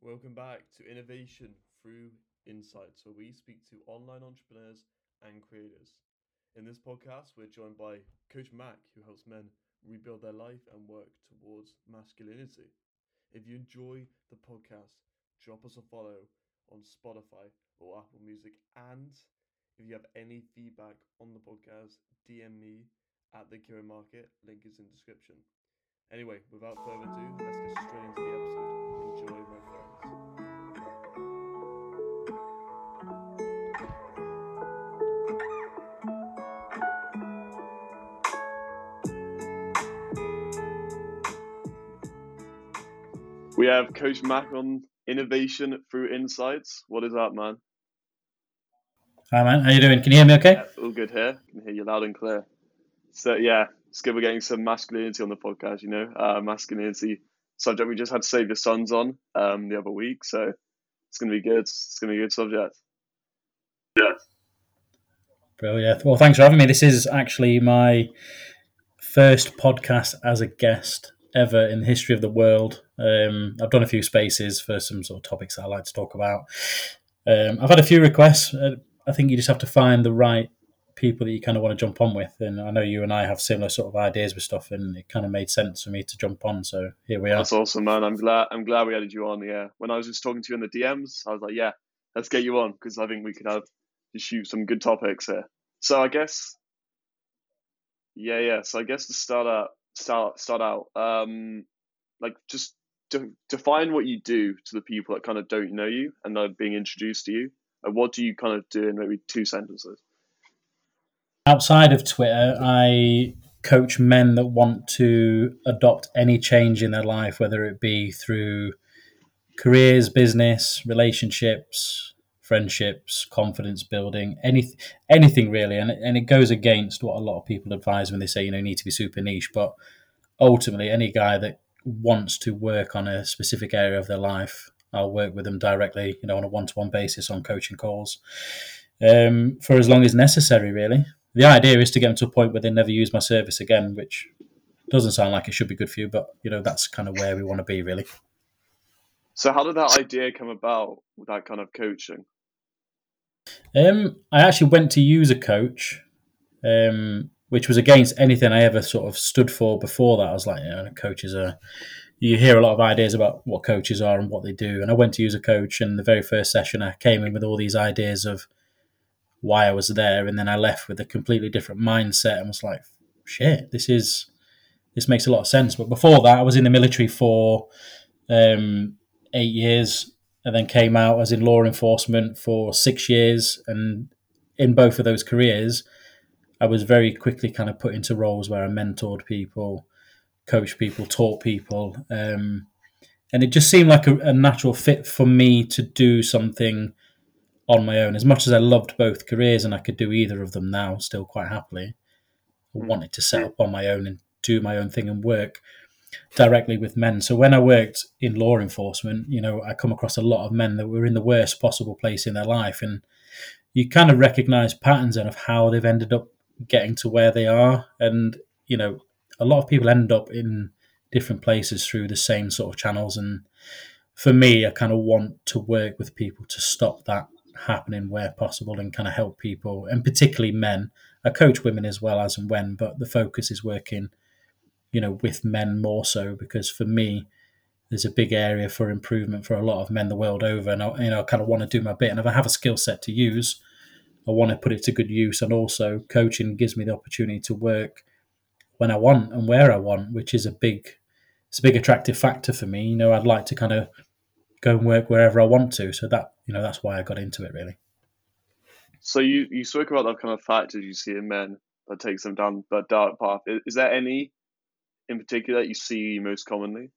Welcome back to Innovation Through Insights, where we speak to online entrepreneurs and creators. In this podcast, we're joined by Coach Mac, who helps men rebuild their life and work towards masculinity. If you enjoy the podcast, drop us a follow on Spotify or Apple Music. And if you have any feedback on the podcast, DM me at the Kiro Market. Link is in description. Anyway, without further ado, let's get straight into the episode. We have Coach Mac on innovation through insights. What is that, man? Hi man, how you doing? Can you hear me okay? Yeah, all good here. Can hear you loud and clear. So yeah, it's good we're getting some masculinity on the podcast. You know, uh, masculinity subject we just had Save Your Sons on um, the other week, so it's gonna be good. It's gonna be a good subject. Yeah. Brilliant. Well, thanks for having me. This is actually my first podcast as a guest ever in the history of the world. Um, I've done a few spaces for some sort of topics that I like to talk about. Um, I've had a few requests. Uh, I think you just have to find the right people that you kind of want to jump on with. And I know you and I have similar sort of ideas with stuff, and it kind of made sense for me to jump on. So here we are. That's awesome, man. I'm glad. I'm glad we added you on. Yeah. When I was just talking to you in the DMs, I was like, yeah, let's get you on because I think we could have just shoot some good topics here. So I guess, yeah, yeah. So I guess to start out, start start out, um, like just de- define what you do to the people that kind of don't know you and are being introduced to you. Like, what do you kind of do in maybe two sentences? Outside of Twitter, I coach men that want to adopt any change in their life, whether it be through careers, business, relationships, friendships, confidence building, any, anything really. And, and it goes against what a lot of people advise when they say, you know, you need to be super niche. But ultimately, any guy that wants to work on a specific area of their life, I'll work with them directly, you know, on a one to one basis on coaching calls um, for as long as necessary, really. The idea is to get them to a point where they never use my service again, which doesn't sound like it should be good for you, but you know that's kind of where we want to be, really. So, how did that idea come about with that kind of coaching? Um, I actually went to use a coach, um, which was against anything I ever sort of stood for before that. I was like, you know, coaches are. You hear a lot of ideas about what coaches are and what they do, and I went to use a coach. And the very first session, I came in with all these ideas of why I was there, and then I left with a completely different mindset and was like, shit, this is this makes a lot of sense. But before that, I was in the military for um, eight years, and then came out as in law enforcement for six years. And in both of those careers, I was very quickly kind of put into roles where I mentored people, coached people, taught people. Um, and it just seemed like a, a, natural fit for me to do something on my own. As much as I loved both careers and I could do either of them now, still quite happily, I wanted to set up on my own and do my own thing and work directly with men. So when I worked in law enforcement, you know, I come across a lot of men that were in the worst possible place in their life, and you kind of recognize patterns and of how they've ended up getting to where they are. And you know, a lot of people end up in different places through the same sort of channels. And for me, I kind of want to work with people to stop that happening where possible and kind of help people, and particularly men. I coach women as well as and when, but the focus is working you know, with men more so because for me, there's a big area for improvement for a lot of men the world over, and I, you know, I kind of want to do my bit. And if I have a skill set to use, I want to put it to good use. And also, coaching gives me the opportunity to work when I want and where I want, which is a big, it's a big attractive factor for me. You know, I'd like to kind of go and work wherever I want to. So that, you know, that's why I got into it really. So you you spoke about that kind of factors you see in men that takes them down that dark path. Is there any in particular that you see most commonly?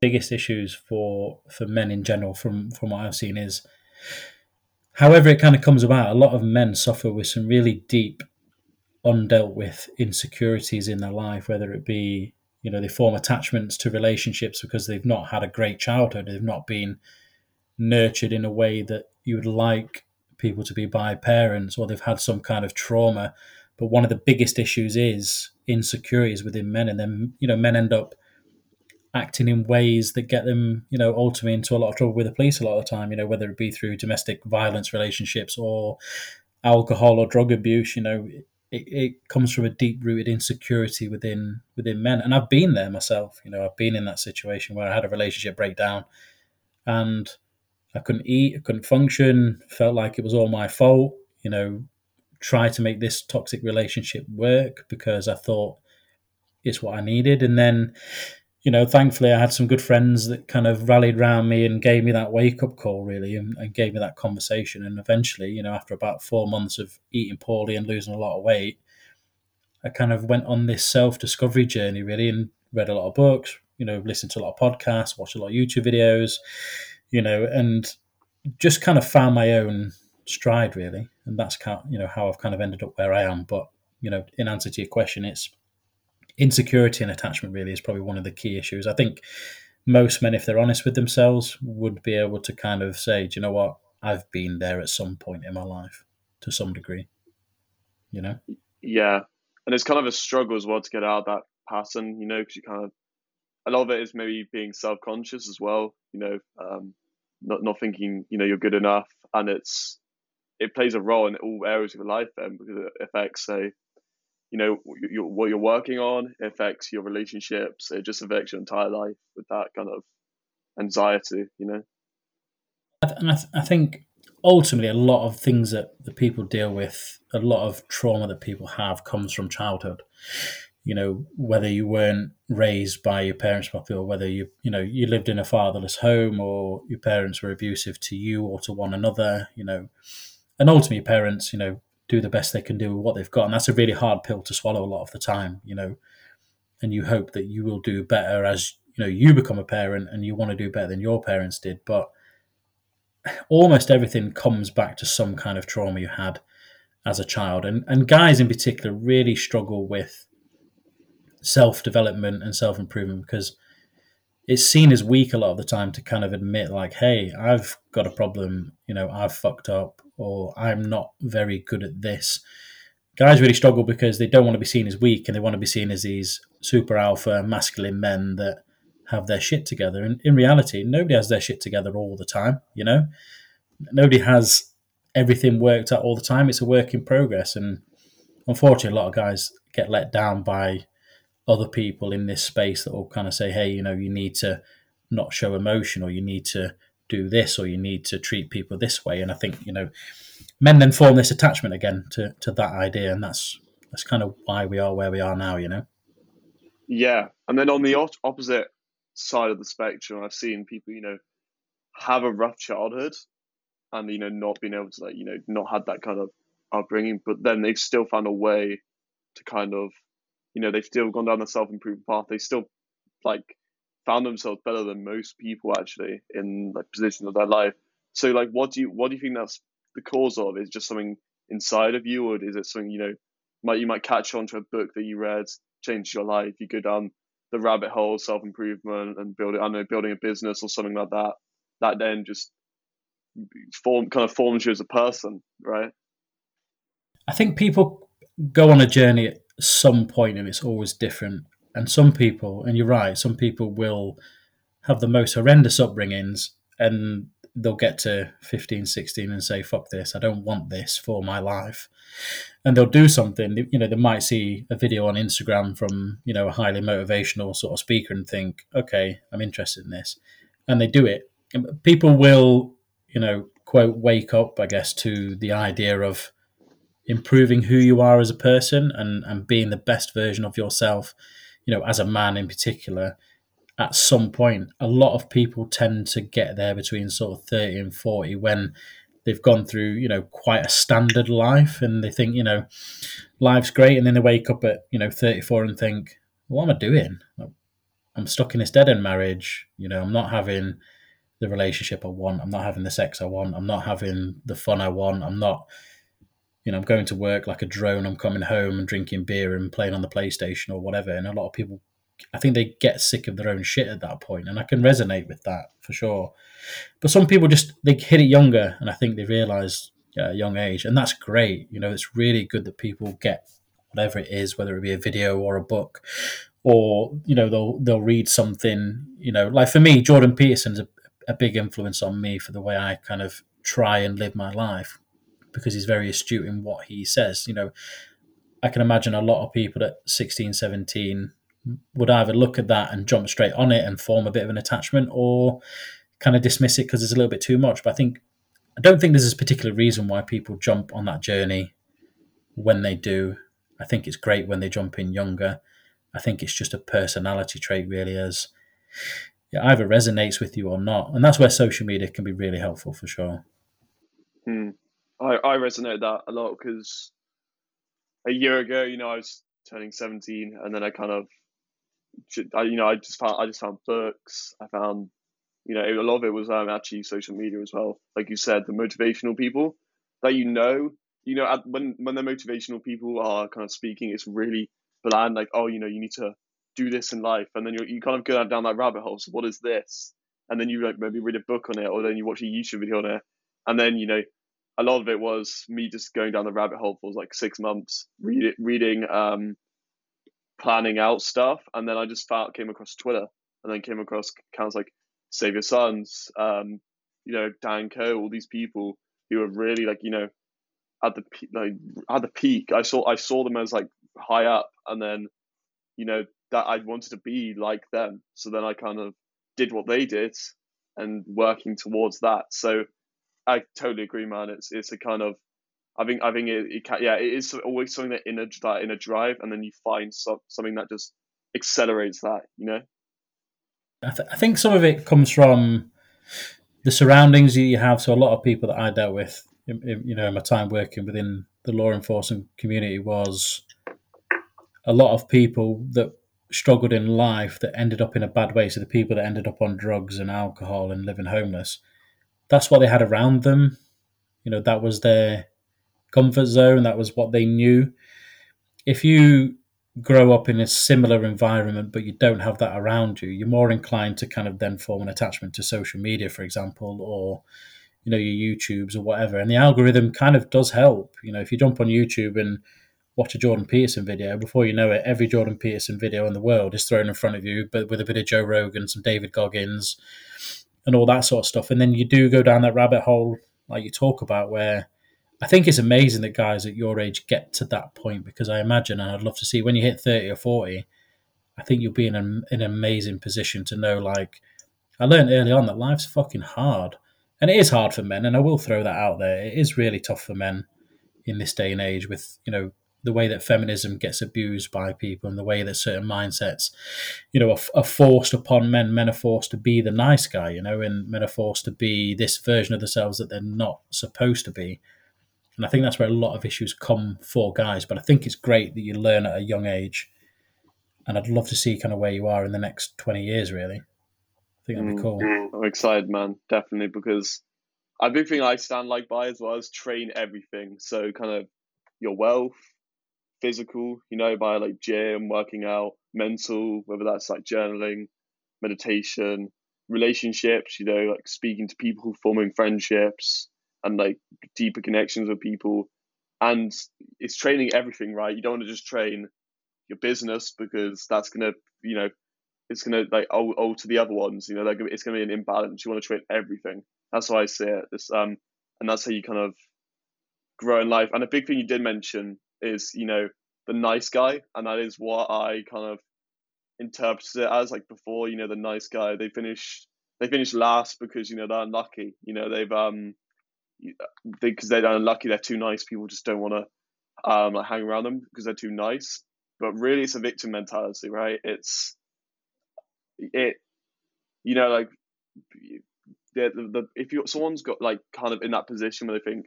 Biggest issues for for men in general, from from what I've seen, is however it kind of comes about. A lot of men suffer with some really deep, undealt with insecurities in their life, whether it be you know they form attachments to relationships because they've not had a great childhood, they've not been nurtured in a way that you would like people to be by parents, or they've had some kind of trauma. But one of the biggest issues is insecurities within men, and then you know men end up acting in ways that get them, you know, ultimately into a lot of trouble with the police a lot of the time, you know, whether it be through domestic violence relationships or alcohol or drug abuse, you know, it, it comes from a deep rooted insecurity within within men. And I've been there myself, you know, I've been in that situation where I had a relationship breakdown and I couldn't eat, I couldn't function, felt like it was all my fault, you know, try to make this toxic relationship work because I thought it's what I needed. And then you know, thankfully I had some good friends that kind of rallied around me and gave me that wake up call really and, and, gave me that conversation. And eventually, you know, after about four months of eating poorly and losing a lot of weight, I kind of went on this self discovery journey really and read a lot of books, you know, listened to a lot of podcasts, watched a lot of YouTube videos, you know, and just kind of found my own stride really. And that's kind of, you know, how I've kind of ended up where I am. But, you know, in answer to your question, it's insecurity and attachment really is probably one of the key issues. I think most men, if they're honest with themselves, would be able to kind of say, do you know what? I've been there at some point in my life to some degree. You know? Yeah. And it's kind of a struggle as well to get out of that pattern, you know, because you kind of, a lot of it is maybe being self conscious as well, you know, um, not, not thinking, you know, you're good enough. And it's, it plays a role in all areas of your life then because it affects, say, you know what you're working on affects your relationships. It just affects your entire life with that kind of anxiety you know? And I, th- I think ultimately a lot of things that the people deal with a lot of trauma that people have comes from childhood. You know whether you weren't raised by your parents properly or whether you you know you lived in a fatherless home or your parents were abusive to you or to one another you know. And ultimately parents you know do the best they can do with what they've got. And that's a really hard pill to swallow a lot of the time, you know. And you hope that you will do better as you know you become a parent and you want to do better than your parents did. But almost everything comes back to some kind of trauma you had as a child. And and guys in particular really struggle with self development and self improvement because it's seen as weak a lot of the time to kind of admit like hey i've got a problem you know i've fucked up or i'm not very good at this. Guys really struggle because they don't want to be seen as weak and they want to be seen as these super alpha masculine men that have their shit together. And in reality nobody has their shit together all the time you know? Nobody has everything worked out all the time. It's a work in progress. And unfortunately a lot of guys get let down by other people in this space that will kind of say, hey, you know, you need to not show emotion or you need to do this or you need to treat people this way. And I think, you know, men then form this attachment again to, to that idea. And that's, that's kind of why we are where we are now, you know? Yeah. And then on the opposite side of the spectrum, I've seen people, you know, have a rough childhood and, you know, not being able to, like, you know, not had that kind of upbringing, but then they've still found a way to kind of you know, they've still gone down the self improvement path. They still like found themselves better than most people actually in like positions of their life. So like, what do you what do you think that's the cause of? Is just something inside of you, or is it something you know, might you might catch on to a book that you read, change your life, you go down the rabbit hole, self improvement, and building I don't know building a business or something like that. That then just form kind of forms you as a person, right? I think people go on a journey at some point and it's always different. And some people, and you're right, some people will have the most horrendous upbringings and they'll get to 15, 16 and say, fuck this, I don't want this for my life. And they'll do something, you know, they might see a video on Instagram from, you know, a highly motivational sort of speaker and think, okay, I'm interested in this. And they do it. People will, you know, quote, wake up, I guess, to the idea of improving who you are as a person and, and being the best version of yourself, you know, as a man in particular, at some point, a lot of people tend to get there between sort of 30 and 40 when they've gone through, you know, quite a standard life and they think, you know, life's great. And then they wake up at, you know, 34 and think, what am I doing? I'm stuck in this dead end marriage. You know, I'm not having the relationship I want. I'm not having the sex I want. I'm not having the fun I want. I'm not you know, I'm going to work like a drone. I'm coming home and drinking beer and playing on the PlayStation or whatever. And a lot of people, I think they get sick of their own shit at that point, and I can resonate with that for sure. But some people just they hit it younger, and I think they realize at a young age, and that's great. You know, it's really good that people get whatever it is, whether it be a video or a book or you know they'll they'll read something you know like for me jordan peterson's a, a big influence on me for the way i kind of try and live my life because he's very astute in what he says you know i can imagine a lot of people at 16 17 would either look at that and jump straight on it and form a bit of an attachment or kind of dismiss it because it's a little bit too much but i think i don't think there's a particular reason why people jump on that journey when they do i think it's great when they jump in younger I think it's just a personality trait, really, as it either resonates with you or not. And that's where social media can be really helpful for sure. Hmm. I, I resonate that a lot because a year ago, you know, I was turning 17 and then I kind of, I, you know, I just found, I just found books. I found, you know, a lot of it was um, actually social media as well. Like you said, the motivational people that you know, you know, when, when the motivational people are kind of speaking, it's really bland, like, oh, you know, you need to do this in life, and then you you kind of go down that rabbit hole. So what is this? And then you like maybe read a book on it, or then you watch a YouTube video on it, and then you know, a lot of it was me just going down the rabbit hole for like six months, read reading, um, planning out stuff, and then I just found came across Twitter, and then came across accounts like Save Your Sons, um, you know, Dan Koe, all these people who are really like you know at the like at the peak. I saw I saw them as like high up, and then you know that I wanted to be like them. So then I kind of did what they did, and working towards that. So I totally agree, man. It's it's a kind of I think I think it, it can, yeah it is always something that in a that in a drive, and then you find some, something that just accelerates that. You know. I, th- I think some of it comes from the surroundings you have. So a lot of people that I dealt with, you know, in my time working within the law enforcement community was a lot of people that struggled in life that ended up in a bad way. So the people that ended up on drugs and alcohol and living homeless, that's what they had around them. You know, that was their comfort zone. That was what they knew. If you grow up in a similar environment, but you don't have that around you, you're more inclined to kind of then form an attachment to social media, for example, or you know your YouTubes or whatever. And the algorithm kind of does help. You know, if you jump on YouTube and watch a Jordan Peterson video, before you know it, every Jordan Peterson video in the world is thrown in front of you, but with a bit of Joe Rogan, some David Goggins, and all that sort of stuff. And then you do go down that rabbit hole, like you talk about, where I think it's amazing that guys at your age get to that point because I imagine, and I'd love to see when you hit 30 or 40, I think you'll be in an, an amazing position to know, like, I learned early on that life's fucking hard. And it is hard for men, and I will throw that out there. It is really tough for men in this day and age with, you know, the way that feminism gets abused by people and the way that certain mindsets, you know, are, are, forced upon men. Men are forced to be the nice guy, you know, and men are forced to be this version of themselves that they're not supposed to be. And I think that's where a lot of issues come for guys. But I think it's great that you learn at a young age. And I'd love to see kind of where you are in the next 20 years, really. I think that'd be mm. cool. I'm excited, man. Definitely, because a big thing I stand like by as well is train everything. So kind of your wealth, physical, you know, by like gym, working out, mental, whether that's like journaling, meditation, relationships, you know, like speaking to people, forming friendships and like deeper connections with people. And it's training everything, right? You don't want to just train your business because that's going to, you know, it's going to like alter the other ones, you know, like it's going to be an imbalance. You want to train everything. That's how I see it. This, um, and that's how you kind of grow in life. And a big thing you did mention is you know the nice guy, and that is what I kind of interpreted it as. Like before, you know, the nice guy they finish they finish last because you know they're unlucky. You know they've um because they, are unlucky, they're too nice. People just don't want to um hang around them because they're too nice. But really, it's a victim mentality, right? It's it, you know, like the, the if you someone's got like kind of in that position where they think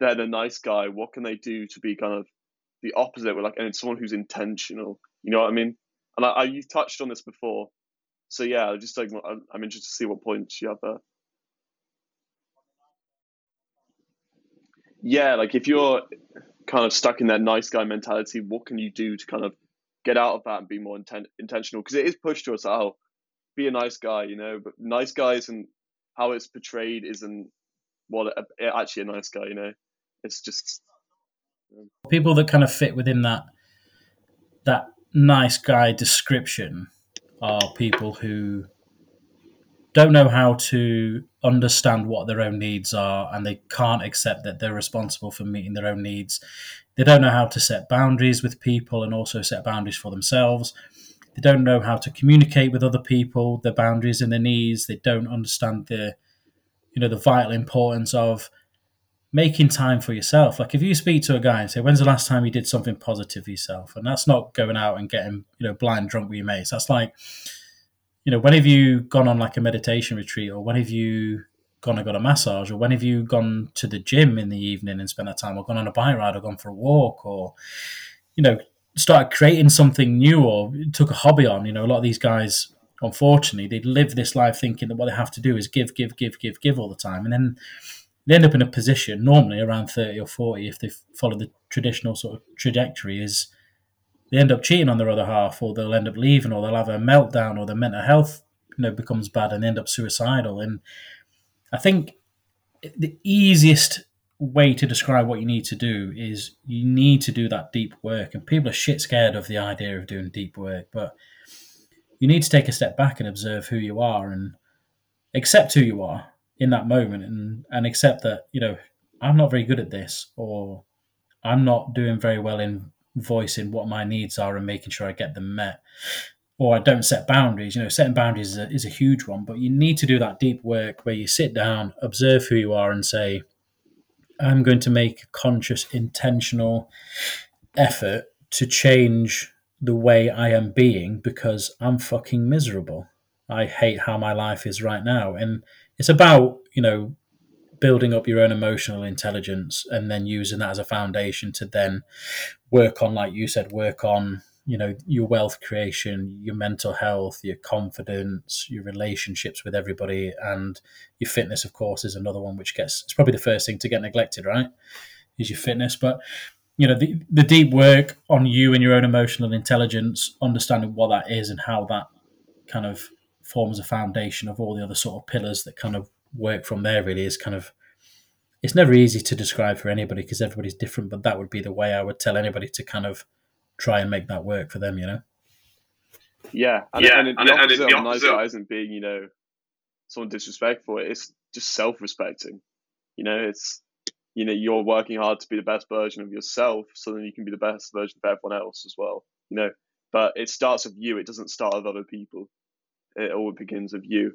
they're the nice guy, what can they do to be kind of the opposite with like and it's someone who's intentional. You know what I mean? And I, I you touched on this before, so yeah, just like I'm, I'm interested to see what points you have there. Yeah, like if you're kind of stuck in that nice guy mentality, what can you do to kind of get out of that and be more inten- intentional? Because it is pushed to us, oh, be a nice guy, you know. But nice guys and how it's portrayed isn't what well, actually a nice guy, you know. It's just people that kind of fit within that that nice guy description are people who don't know how to understand what their own needs are and they can't accept that they're responsible for meeting their own needs. They don't know how to set boundaries with people and also set boundaries for themselves. They don't know how to communicate with other people, their boundaries and their needs. They don't understand the you know the vital importance of making time for yourself. Like if you speak to a guy and say, "When's the last time you did something positive for yourself?" and that's not going out and getting you know blind drunk with your mates. That's like, you know, when have you gone on like a meditation retreat, or when have you gone and got a massage, or when have you gone to the gym in the evening and spent that time, or gone on a bike ride, or gone for a walk, or you know, started creating something new, or took a hobby on. You know, a lot of these guys. Unfortunately, they live this life thinking that what they have to do is give, give, give, give, give all the time, and then they end up in a position normally around 30 or 40 if they follow the traditional sort of trajectory is they end up cheating on their other half or they'll end up leaving or they'll have a meltdown or their mental health you know becomes bad and end up suicidal. And i think the easiest way to describe what you need to do is you need to do that deep work. And people are shit scared of the idea of doing deep work but you need to take a step back and observe who you are and accept who you are in that moment and and accept that you know I'm not very good at this or I'm not doing very well in voicing what my needs are and making sure I get them met or I don't set boundaries. You know, setting boundaries is a, is a huge one, but you need to do that deep work where you sit down, observe who you are, and say, I'm going to make a conscious, intentional effort to change the way I am being because I'm fucking miserable. I hate how my life is right now. And it's about, you know, building up your own emotional intelligence and then using that as a foundation to then work on, like you said, work on, you know, your wealth creation, your mental health, your confidence, your relationships with everybody, and your fitness, of course, is another one which gets, it's probably the first thing to get neglected, right? Is your fitness. But, you know, the, the deep work on you and your own emotional intelligence, understanding what that is and how that kind of forms a foundation of all the other sort of pillars that kind of work from there really. Is kind of it's never easy to describe for anybody because everybody's different but that would be the way i would tell anybody to kind of try and make that work for them you know? Yeah and, Yeah, and, and- the and the of nice isn't being you know someone disrespectful it's just self-respecting. You know it's you know you're working hard to be the best version of yourself so then you can be the best version of everyone else as well you know? But it starts with you it doesn't start with other people it all begins with you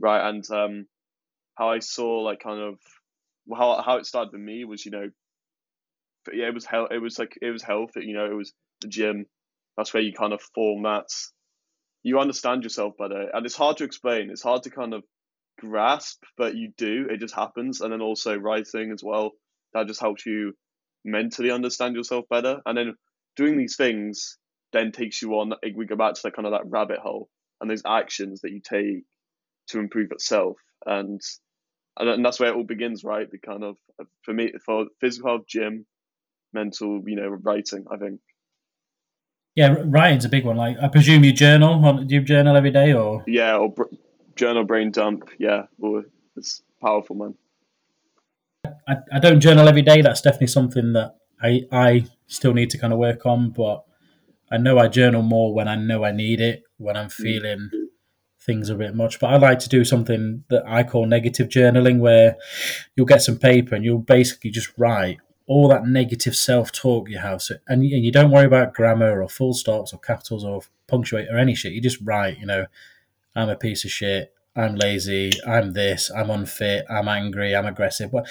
right? And um how i saw like kind of how how it started with me was you know yeah it was hell it was like it was health you know it was the gym. That's where you kind of form that. You understand yourself better and it's hard to explain. It's hard to kind of grasp but you do. It just happens. And then also writing as well that just helps you mentally understand yourself better. And then doing these things then takes you on we go back to that kind of that rabbit hole and those actions that you take to improve itself and and, that's where it all begins right? The kind of for me for physical health gym mental you know writing i think. Yeah writing's a big one. Like i presume you journal? On- do you journal every day or? Yeah or br- journal brain dump. Yeah well, it's powerful man. I, I don't journal every day. That's definitely something that i i still need to kind of work on but i know i journal more when i know i need it when i'm mm. feeling things a bit much but i like to do something that i call negative journaling where you'll get some paper and you'll basically just write all that negative self-talk you have. So and you, and you don't worry about grammar or full stops or capitals or punctuate or any shit. You just write you know i'm a piece of shit. I'm lazy. I'm this. I'm unfit. I'm angry. I'm aggressive. But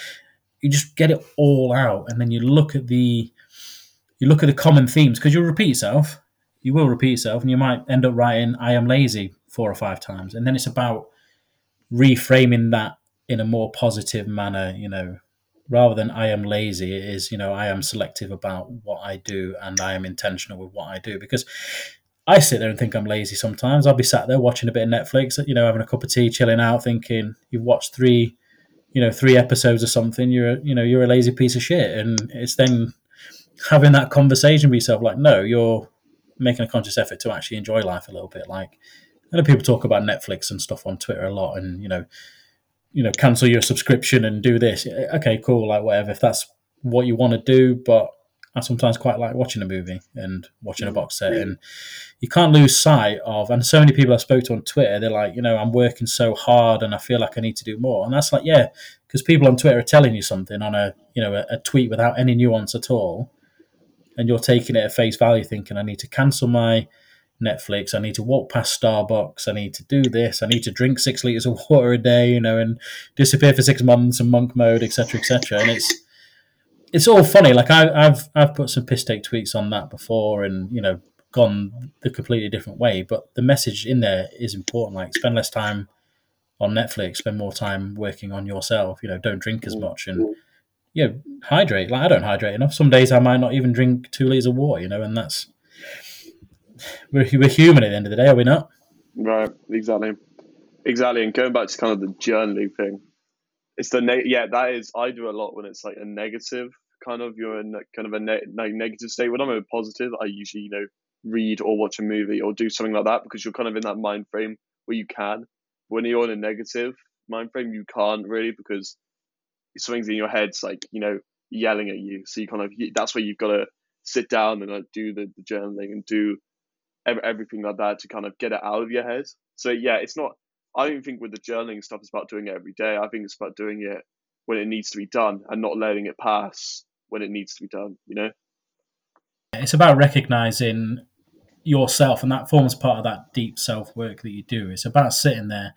you just get it all out and then you look at the you look at the common themes because you'll repeat yourself. You will repeat yourself and you might end up writing i am lazy four or five times and then it's about reframing that in a more positive manner you know. Rather than i am lazy it is you know i am selective about what i do and i am intentional with what i do. Because i sit there and think i'm lazy sometimes. I'll be sat there watching a bit of netflix you know having a cup of tea chilling out thinking you've watched three you know three episodes or something you're you know you're a lazy piece of shit. And it's then having that conversation with yourself like no you're making a conscious effort to actually enjoy life a little bit like I know people talk about Netflix and stuff on Twitter a lot and you know you know cancel your subscription and do this okay cool like whatever if that's what you want to do but I sometimes quite like watching a movie and watching a mm. box set, and you can't lose sight of. And so many people I spoke to on Twitter, they're like, you know, I'm working so hard, and I feel like I need to do more. And that's like, yeah, because people on Twitter are telling you something on a, you know, a, a tweet without any nuance at all, and you're taking it at face value, thinking I need to cancel my Netflix. I need to walk past Starbucks. I need to do this. I need to drink six liters of water a day, you know, and disappear for six months and monk mode, etc., etc. And it's it's all funny. Like I, have I've put some piss take tweets on that before, and you know, gone the completely different way. But the message in there is important. Like spend less time on Netflix, spend more time working on yourself. You know, don't drink as mm. much and mm. You know, hydrate. Like I don't hydrate enough. Some days I might not even drink two liters of water. You know, and that's we're we're human at the end of the day, are we not? Right. Exactly. Exactly. And going back to kind of the journaling thing, it's the ne- yeah that is I do a lot when it's like a negative kind of you're in kind of a ne- negative state. When I'm a positive, I usually you know read or watch a movie or do something like that because you're kind of in that mind frame where you can. When you're in a negative mind frame, you can't really because something's in your head's like you know yelling at you. So you kind of that's where you've got to sit down and like, do the, the journaling and do everything like that to kind of get it out of your head. So yeah, it's not. I don't think with the journaling stuff it's about doing it every day. I think it's about doing it when it needs to be done and not letting it pass when it needs to be done. You know, it's about recognizing yourself, and that forms part of that deep self work that you do. It's about sitting there.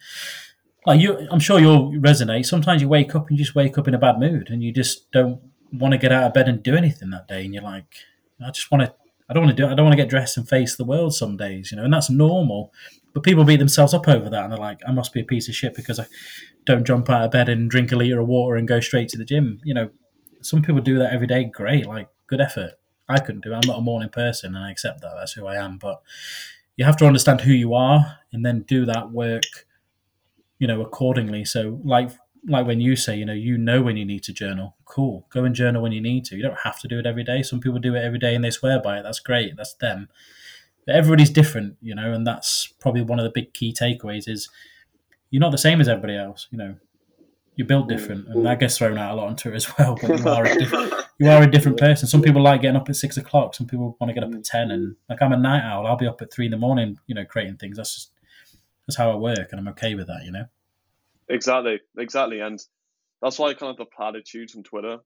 Like you, I'm sure you'll resonate. Sometimes you wake up and you just wake up in a bad mood, and you just don't want to get out of bed and do anything that day, and you're like, I just want to I don't want to do. It. I don't want to get dressed and face the world some days, you know, and that's normal. But people beat themselves up over that, and they're like, "I must be a piece of shit because I don't jump out of bed and drink a liter of water and go straight to the gym." You know, some people do that every day. Great, like good effort. I couldn't do. it. I'm not a morning person, and I accept that. That's who I am. But you have to understand who you are, and then do that work, you know, accordingly. So, like like when you say, you know, you know when you need to journal. Cool. Go and journal when you need to. You don't have to do it every day. Some people do it every day and they swear by it. That's great. That's them. But everybody's different, you know, and that's probably one of the big key takeaways is you're not the same as everybody else, you know. You're built mm. different, and that gets thrown out a lot on Twitter as well. But you are a different, you are a different person. Some people like getting up at six o'clock. Some people want to get up at mm. ten, and like I'm a night owl. I'll be up at three in the morning, you know, creating things. That's just how I work, and I'm okay with that, you know. Exactly, exactly, and that's why kind of the platitudes on Twitter,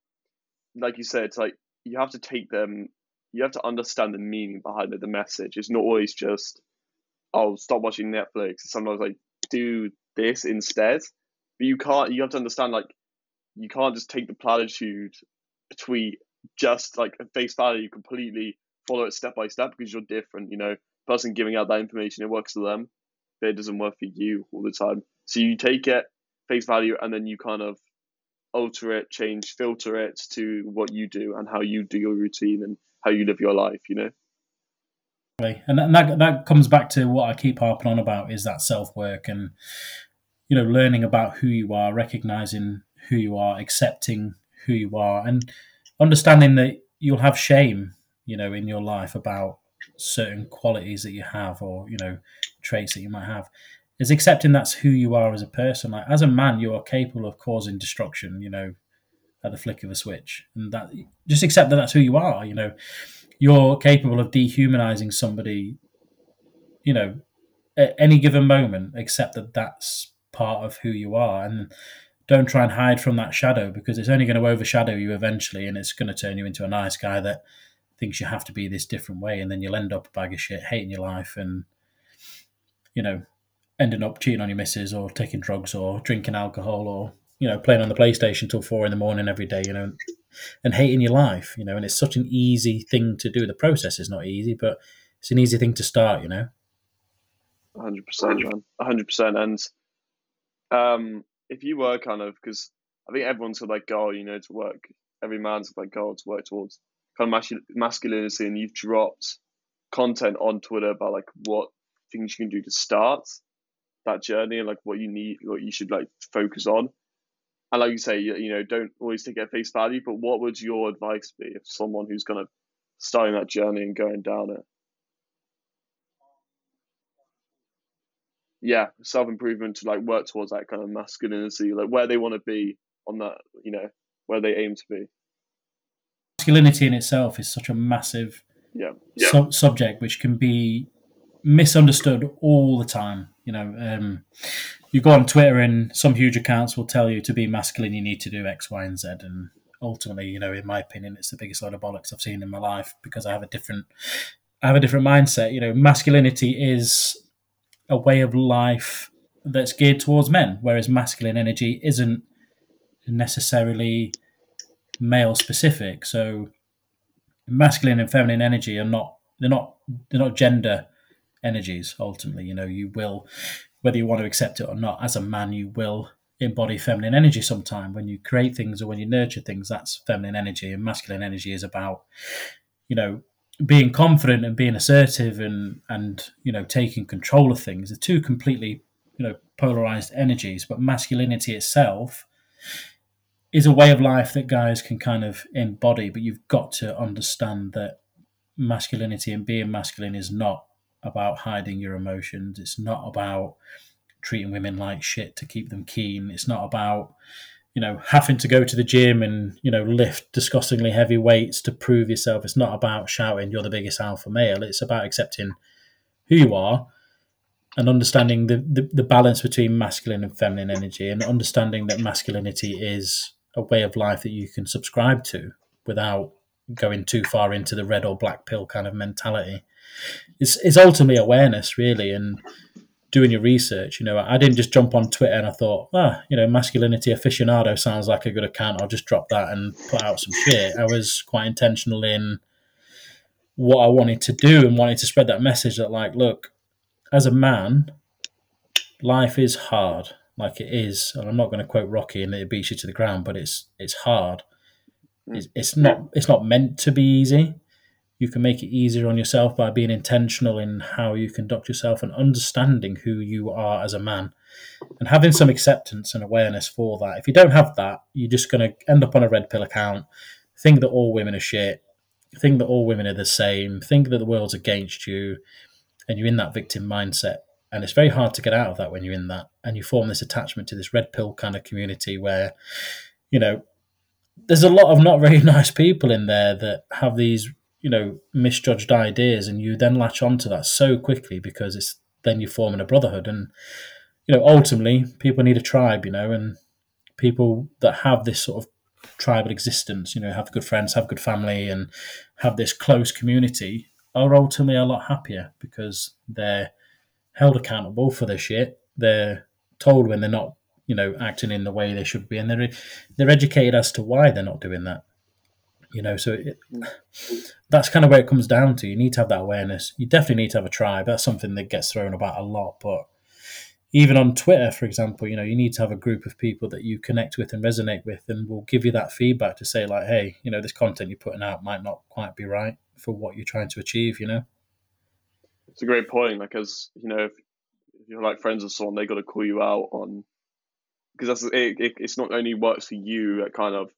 like you said, it's like you have to take them, you have to understand the meaning behind it. The message It's not always just, oh, stop watching Netflix. Sometimes like do this instead, but you can't. You have to understand like you can't just take the platitude tweet just like at face value you completely follow it step by step because you're different. You know, person giving out that information it works for them, but it doesn't work for you all the time. So you take it face value and then you kind of alter it, change, filter it to what you do and how you do your routine and how you live your life, you know? And that, that comes back to what I keep harping on about is that self work and, you know, learning about who you are, recognizing who you are, accepting who you are, and understanding that you'll have shame, you know, in your life about certain qualities that you have or, you know, traits that you might have is accepting that's who you are as a person. Like as a man, you are capable of causing destruction. You know, at the flick of a switch, and that just accept that that's who you are. You know, you're capable of dehumanizing somebody. You know, at any given moment, accept that that's part of who you are, and don't try and hide from that shadow because it's only going to overshadow you eventually, and it's going to turn you into a nice guy that thinks you have to be this different way, and then you'll end up a bag of shit, hating your life, and you know ending up cheating on your missus or taking drugs or drinking alcohol or you know playing on the PlayStation till four in the morning every day, you know, and hating your life, you know, and it's such an easy thing to do. The process is not easy, but it's an easy thing to start, you know. Hundred percent, man. hundred percent. And um, if you were kind of because I think everyone's got like goal, you know, to work. Every man's got like goal to work towards kind of masculinity, and you've dropped content on Twitter about like what things you can do to start that journey and like what you need, what you should like focus on. And like you say, you, you know, don't always take it at face value. But what would your advice be if someone who's kind of starting that journey and going down it? Yeah, self improvement to like work towards that kind of masculinity, like where they want to be on that, you know, where they aim to be. masculinity in itself is such a massive Yeah. su- subject which can be misunderstood all the time. You know, um, you go on Twitter and some huge accounts will tell you to be masculine, you need to do X, Y, and Z. And ultimately, you know, in my opinion, it's the biggest load of bollocks I've seen in my life because I have a different, I have a different mindset. You know, masculinity is a way of life that's geared towards men, whereas masculine energy isn't necessarily male specific. So masculine and feminine energy are not they're not they're not gender energies ultimately. You know you will whether you want to accept it or not as a man you will embody feminine energy sometime. When you create things or when you nurture things that's feminine energy and masculine energy is about you know being confident and being assertive and and you know taking control of things. Are two completely you know polarized energies but masculinity itself is a way of life that guys can kind of embody. But you've got to understand that masculinity and being masculine is not about hiding your emotions. It's not about treating women like shit to keep them keen. It's not about you know having to go to the gym and you know lift disgustingly heavy weights to prove yourself. It's not about shouting you're the biggest alpha male. It's about accepting who you are and understanding the, the, the balance between masculine and feminine energy and understanding that masculinity is a way of life that you can subscribe to without going too far into the red or black pill kind of mentality it's, it's ultimately awareness really and doing your research you know. I didn't just jump on twitter and i thought ah you know masculinity aficionado sounds like a good account. I'll just drop that and put out some shit. I was quite intentional in what i wanted to do and wanted to spread that message that like look as a man life is hard. Like it is and i'm not going to quote rocky and it beats you to the ground but it's it's hard. It's, it's not it's not meant to be easy you can make it easier on yourself by being intentional in how you conduct yourself and understanding who you are as a man and having some acceptance and awareness for that. If you don't have that, you're just going to end up on a red pill account, think that all women are shit, think that all women are the same, think that the world's against you, and you're in that victim mindset. And it's very hard to get out of that when you're in that. And you form this attachment to this red pill kind of community where, you know, there's a lot of not very nice people in there that have these you know misjudged ideas and you then latch onto that so quickly because it's then you're forming a brotherhood. And you know ultimately people need a tribe you know and people that have this sort of tribal existence you know have good friends have good family and have this close community are ultimately a lot happier because they're held accountable for their shit. They're told when they're not you know acting in the way they should be and they're they're educated as to why they're not doing that you know so it, mm. that's kind of where it comes down to. You need to have that awareness. You definitely need to have a tribe. That's something that gets thrown about a lot but even on twitter for example you know you need to have a group of people that you connect with and resonate with and will give you that feedback to say like hey you know this content you're putting out might not quite be right for what you're trying to achieve you know? It's a great point because you know if, if you're like friends with someone they got to call you out on because that's it, it, it's not only works for you at kind of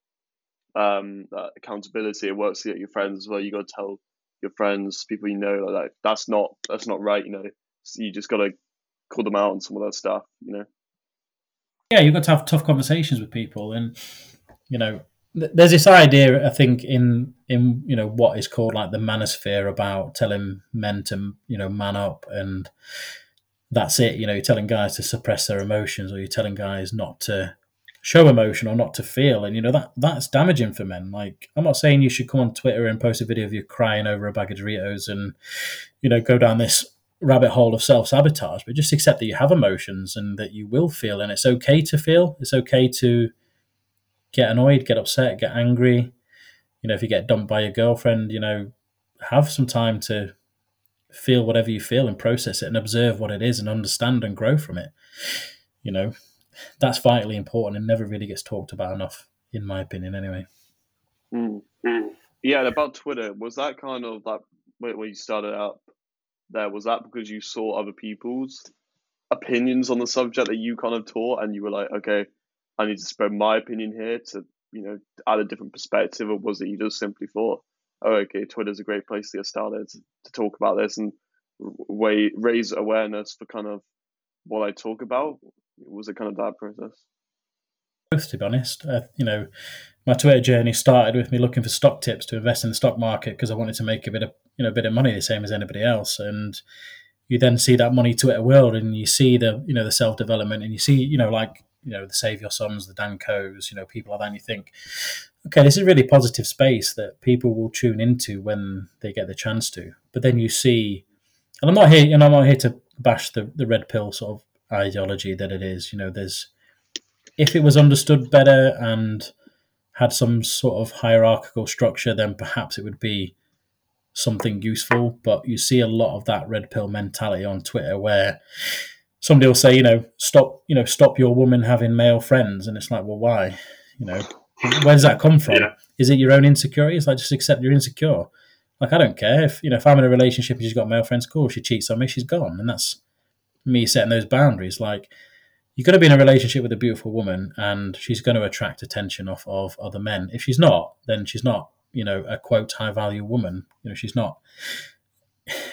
um, that accountability. It works to get your friends as well. You got to tell your friends, people you know, like that's not that's not right. You know, so you just got to call them out on some of that stuff. You know. Yeah, you've got to have tough conversations with people, and you know, th- there's this idea I think in in you know what is called like the manosphere about telling men to you know man up and that's it. You know, you're telling guys to suppress their emotions, or you're telling guys not to show emotion or not to feel. And you know that that's damaging for men. Like i'm not saying you should come on twitter and post a video of you crying over a bag of doritos and you know go down this rabbit hole of self-sabotage but just accept that you have emotions and that you will feel and it's okay to feel. It's okay to get annoyed get upset get angry. You know if you get dumped by your girlfriend you know have some time to feel whatever you feel and process it and observe what it is and understand and grow from it. You know that's vitally important and never really gets talked about enough, in my opinion, anyway. Mm. Yeah, and about Twitter, was that kind of like when you started out there? Was that because you saw other people's opinions on the subject that you kind of taught, and you were like, okay, I need to spread my opinion here to you know add a different perspective, or was it you just simply thought, oh, okay, Twitter's a great place to get started to talk about this and way raise awareness for kind of what I talk about? Was it kind of that process? both, to be honest. Uh, you know, my Twitter journey started with me looking for stock tips to invest in the stock market because I wanted to make a bit of you know a bit of money the same as anybody else, and you then see that money Twitter world, and you see the you know the self development, and you see you know like you know the Save Your Sons, the Dan Koes, you know people like that, and you think, okay, this is a really positive space that people will tune into when they get the chance to. But then you see, and I'm not here, and I'm not here to bash the the red pill sort of ideology that it is. You know, there's if it was understood better and had some sort of hierarchical structure, then perhaps it would be something useful. But you see a lot of that red pill mentality on Twitter where somebody will say, you know, stop, you know, stop your woman having male friends, and it's like, well, why? You know, where does that come from? Yeah. Is it your own insecurity? It's like just accept you're insecure. Like I don't care if you know if I'm in a relationship and she's got male friends, cool. She cheats on me, she's gone, and that's me setting those boundaries. Like you're going to be in a relationship with a beautiful woman and she's going to attract attention off of other men. If she's not, then she's not, you know, a quote high value woman. You know, she's not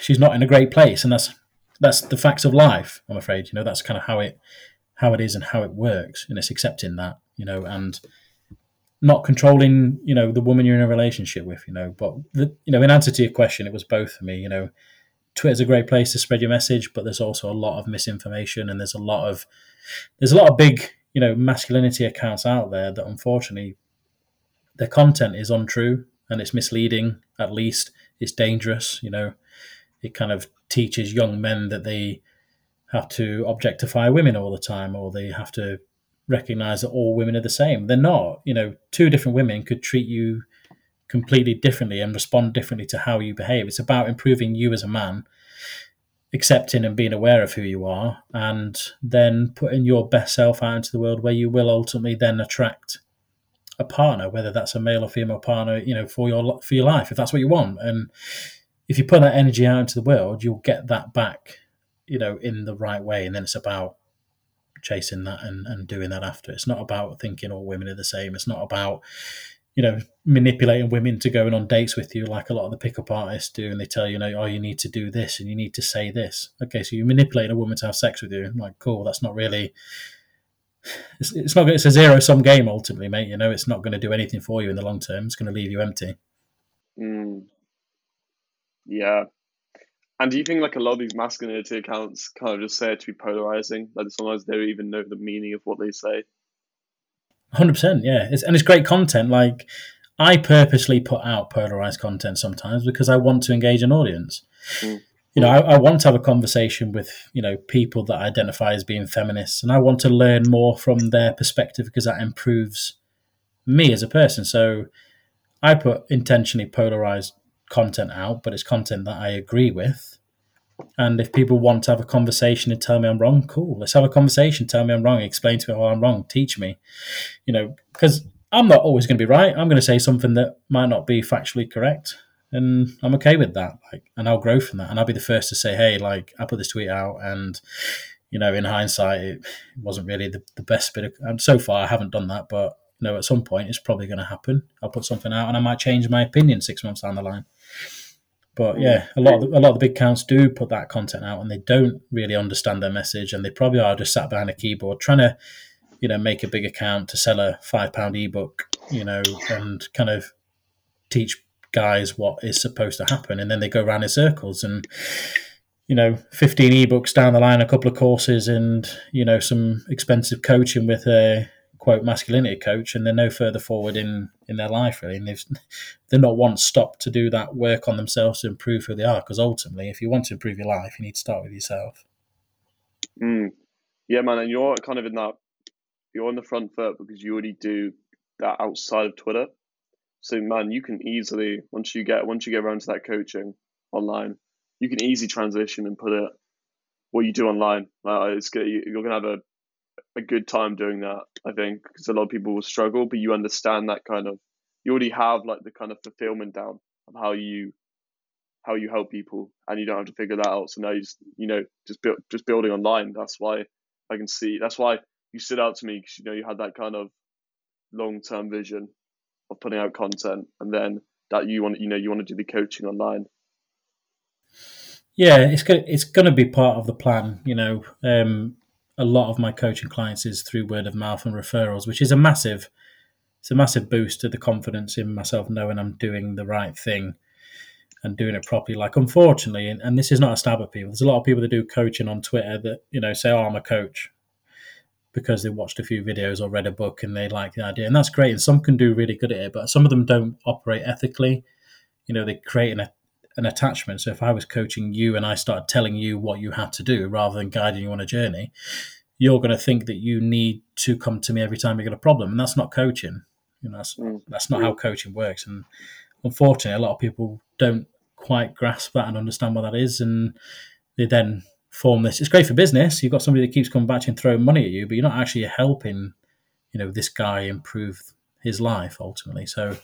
she's not in a great place and that's that's the facts of life, I'm afraid. You know, that's kind of how it how it is and how it works. And it's accepting that, you know, and not controlling, you know, the woman you're in a relationship with, you know. But the, you know, in answer to your question, it was both for me, you know, Twitter's a great place to spread your message, but there's also a lot of misinformation and there's a lot of there's a lot of big, you know, masculinity accounts out there that unfortunately their content is untrue and it's misleading. At least it's dangerous. You know, it kind of teaches young men that they have to objectify women all the time, or they have to recognize that all women are the same. They're not. You know, two different women could treat you completely differently and respond differently to how you behave. It's about improving you as a man, accepting and being aware of who you are, and then putting your best self out into the world where you will ultimately then attract a partner, whether that's a male or female partner, you know, for your for your life, if that's what you want. And if you put that energy out into the world, you'll get that back, you know, in the right way. And then it's about chasing that and, and doing that after. It's not about thinking all women are the same. It's not about you know, manipulating women to going on dates with you, like a lot of the pickup artists do, and they tell you, you know, oh, you need to do this and you need to say this. Okay, so you manipulate a woman to have sex with you. I'm like, cool, that's not really. It's, it's not. It's a zero sum game ultimately, mate. You know, it's not going to do anything for you in the long term. It's going to leave you empty. Mm. Yeah. And do you think like a lot of these masculinity accounts kind of just say it to be polarizing? Like sometimes they don't even know the meaning of what they say. Hundred percent, yeah. It's, and it's great content. Like I purposely put out polarized content sometimes because I want to engage an audience. Mm. You know, I, I, want to have a conversation with you know people that identify as being feminists, and I want to learn more from their perspective because that improves me as a person. So I put intentionally polarized content out, but it's content that I agree with. And if people want to have a conversation and tell me I'm wrong, cool. Let's have a conversation. Tell me I'm wrong. Explain to me why I'm wrong. Teach me. You know, because I'm not always going to be right. I'm going to say something that might not be factually correct, and I'm okay with that. Like, and I'll grow from that. And I'll be the first to say, hey, like I put this tweet out, and you know, in hindsight, it wasn't really the, the best bit. Of, and so far, I haven't done that, but you know, at some point, it's probably going to happen. I'll put something out, and I might change my opinion six months down the line. But yeah, a lot of the, a lot of the big accounts do put that content out, and they don't really understand their message, and they probably are just sat behind a keyboard trying to, you know, make a big account to sell a five pound ebook, you know, and kind of teach guys what is supposed to happen, and then they go around in circles and. You know, fifteen ebooks down the line, a couple of courses, and you know some expensive coaching with a quote masculinity coach and they're no further forward in in their life really. And they've they're not once stopped to do that work on themselves to improve who they are because ultimately if you want to improve your life you need to start with yourself. Mm. yeah man and you're kind of in that you're on the front foot because you already do that outside of twitter. So man you can easily once you get once you get around to that coaching online you can easily transition and put it what you do online. Like it's good you're gonna have a a good time doing that. I think because a lot of people will struggle, but you understand that kind of you already have like the kind of fulfillment down of how you how you help people, and you don't have to figure that out. So now you just you know just build just building online. That's why I can see. That's why you stood out to me because you know you had that kind of long term vision of putting out content, and then that you want you know you want to do the coaching online. Yeah, it's gonna it's to be part of the plan. You know, um, a lot of my coaching clients is through word of mouth and referrals, which is a massive it's a massive boost to the confidence in myself knowing I'm doing the right thing and doing it properly. Like unfortunately, and, and this is not a stab at people, there's a lot of people that do coaching on Twitter that, you know, say, Oh, I'm a coach because they watched a few videos or read a book and they like the idea. And that's great. And some can do really good at it, but some of them don't operate ethically. You know, they create an, an attachment. So if I was coaching you and I started telling you what you had to do rather than guiding you on a journey, you're going to think that you need to come to me every time you get a problem. And that's not coaching. You know, that's, mm. that's not how coaching works. And unfortunately, a lot of people don't quite grasp that and understand what that is. And they then form this. It's great for business. You've got somebody that keeps coming back and throwing money at you, but you're not actually helping, you know, this guy improve his life ultimately. So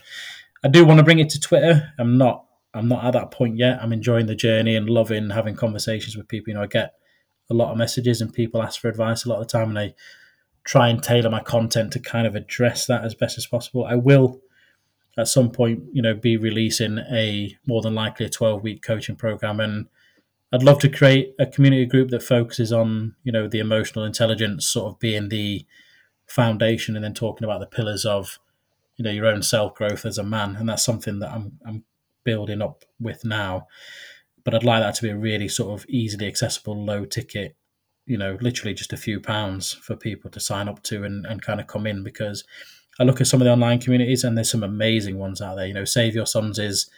I do want to bring it to Twitter. I'm not I'm not at that point yet. I'm enjoying the journey and loving having conversations with people. You know, I get a lot of messages and people ask for advice a lot of the time and I try and tailor my content to kind of address that as best as possible. I will at some point, you know, be releasing a more than likely a 12 week coaching program and I'd love to create a community group that focuses on, you know, the emotional intelligence sort of being the foundation and then talking about the pillars of, you know, your own self growth as a man. And that's something that I'm, I'm building up with now. But I'd like that to be a really sort of easily accessible, low ticket, you know, literally just a few pounds for people to sign up to and, and kind of come in because I look at some of the online communities and there's some amazing ones out there. You know, Save Your Sons is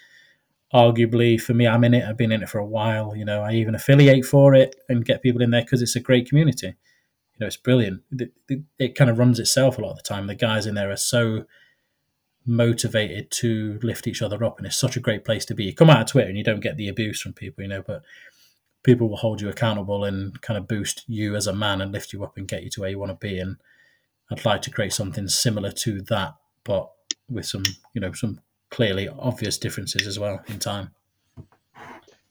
arguably for me, I'm in it. I've been in it for a while. You know, I even affiliate for it and get people in there because it's a great community. You know, it's brilliant. It, it, it, kind of runs itself a lot of the time. The guys in there are so motivated to lift each other up, and it's such a great place to be. You come out of Twitter and you don't get the abuse from people, you know, but people will hold you accountable and kind of boost you as a man and lift you up and get you to where you want to be. And I'd like to create something similar to that, but with some, you know, some clearly obvious differences as well in time.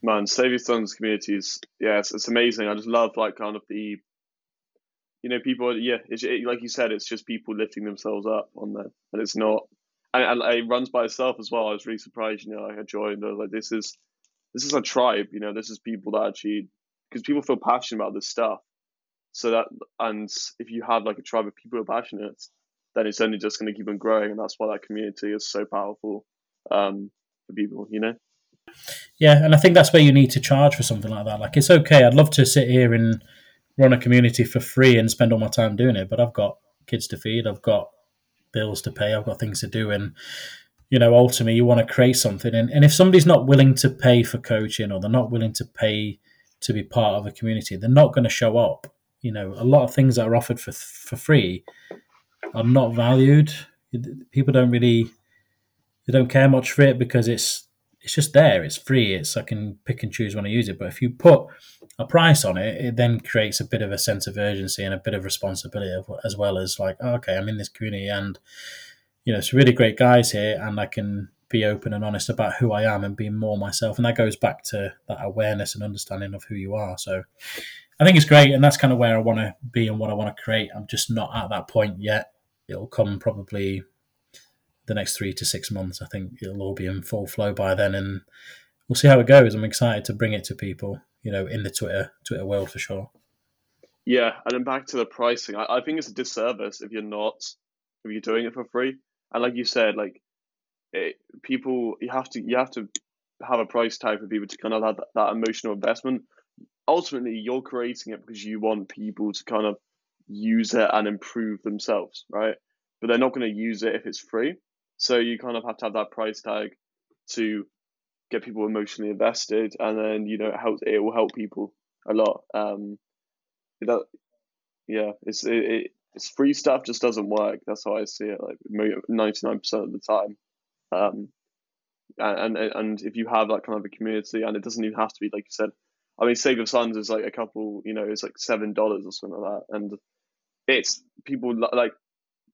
Man, Save Your Sons communities, yes, it's amazing. I just love like kind of the, you know, people. Yeah, it's it, like you said, it's just people lifting themselves up on there, and it's not, and, and it runs by itself as well. I was really surprised, you know, I joined. I was like, this is, this is a tribe, you know, this is people that actually, because people feel passionate about this stuff. So that, and if you have like a tribe of people who are passionate, then it's only just going to keep on growing, and that's why that community is so powerful um, for people, you know. Yeah, and I think that's where you need to charge for something like that. Like, it's okay. I'd love to sit here and run a community for free and spend all my time doing it, but I've got kids to feed, I've got bills to pay, I've got things to do, and you know, ultimately, you want to create something. And, and if somebody's not willing to pay for coaching or they're not willing to pay to be part of a community, they're not going to show up. You know, a lot of things that are offered for for free are not valued. People don't really they don't care much for it because it's it's just there. It's free. It's I can pick and choose when I use it. But if you put a price on it, it then creates a bit of a sense of urgency and a bit of responsibility as well as like, oh, okay, I'm in this community and you know, it's really great guys here, and I can be open and honest about who I am and be more myself. And that goes back to that awareness and understanding of who you are. So I think it's great, and that's kind of where I want to be and what I want to create. I'm just not at that point yet. It'll come probably the next three to six months. I think it'll all be in full flow by then, and we'll see how it goes. I'm excited to bring it to people, you know, in the Twitter Twitter world for sure. Yeah, and then back to the pricing. I, I think it's a disservice if you're not if you're doing it for free. And like you said, like it, people, you have to you have to have a price tag for people to kind of have that, that emotional investment. Ultimately, you're creating it because you want people to kind of use it and improve themselves, right? But they're not going to use it if it's free. So you kind of have to have that price tag to get people emotionally invested, and then you know it helps. It will help people a lot. Um, that yeah, it's it, it it's free stuff just doesn't work. That's how I see it. Like ninety nine percent of the time. Um, and, and if you have that kind of a community, and it doesn't even have to be like you said. I mean, Save Your Sons is like a couple, you know, it's like seven dollars or something like that, and it's people like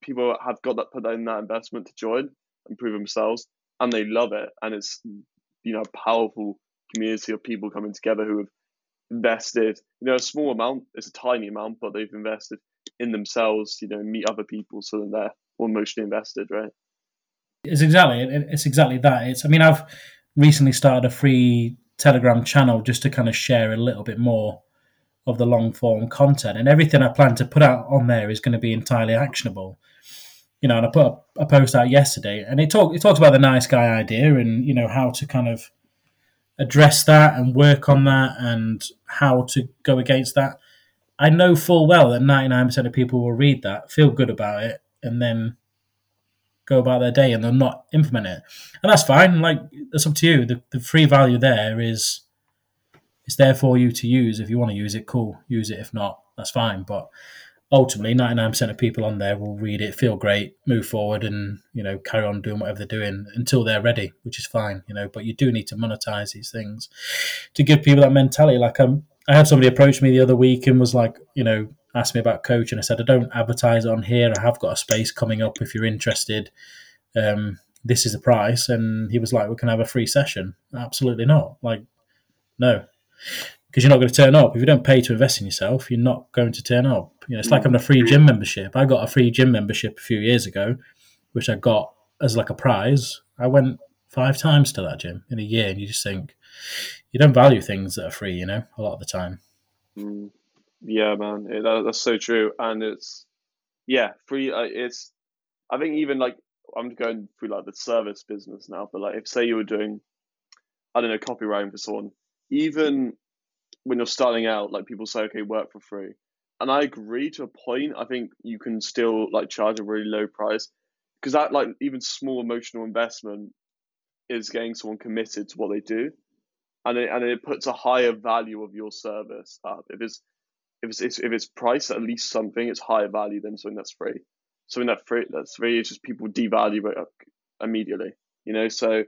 people have got that put in that investment to join and prove themselves, and they love it. And it's you know powerful community of people coming together who have invested. You know, a small amount. It's a tiny amount, but they've invested in themselves. You know, meet other people, so that they're emotionally invested, right? It's exactly it's exactly that. It's I mean I've recently started a free Telegram channel just to kind of share a little bit more of the long form content, and everything I plan to put out on there is going to be entirely actionable. You know, and I put a, a post out yesterday, and it talked it talks about the nice guy idea, and you know how to kind of address that and work on that, and how to go against that. I know full well that ninety nine percent of people will read that, feel good about it, and then go about their day and they'll not implement it. And that's fine. Like that's up to you. The, the free value there is it's there for you to use. If you want to use it, cool. Use it. If not, that's fine. But ultimately 99% of people on there will read it, feel great, move forward and, you know, carry on doing whatever they're doing until they're ready, which is fine, you know, but you do need to monetize these things to give people that mentality. Like um, I had somebody approach me the other week and was like, you know, asked me about coaching. I said, I don't advertise on here. I have got a space coming up if you're interested. Um, this is the price. And he was like, we can have a free session. Absolutely not. Like, no, because you're not going to turn up. If you don't pay to invest in yourself, you're not going to turn up. You know, it's like having a free gym membership. I got a free gym membership a few years ago, which I got as like a prize. I went five times to that gym in a year, and you just think you don't value things that are free. You know, a lot of the time. Mm. Yeah, man, it, that, that's so true, and it's yeah, free. Uh, it's I think even like I'm going through like the service business now, but like if say you were doing, I don't know, copywriting for someone, even when you're starting out, like people say, okay, work for free, and I agree to a point. I think you can still like charge a really low price because that like even small emotional investment is getting someone committed to what they do, and it and it puts a higher value of your service up. If it's if it's if it's priced at least something, it's higher value than something that's free. Something that free that's free is just people devalue it immediately. You know, so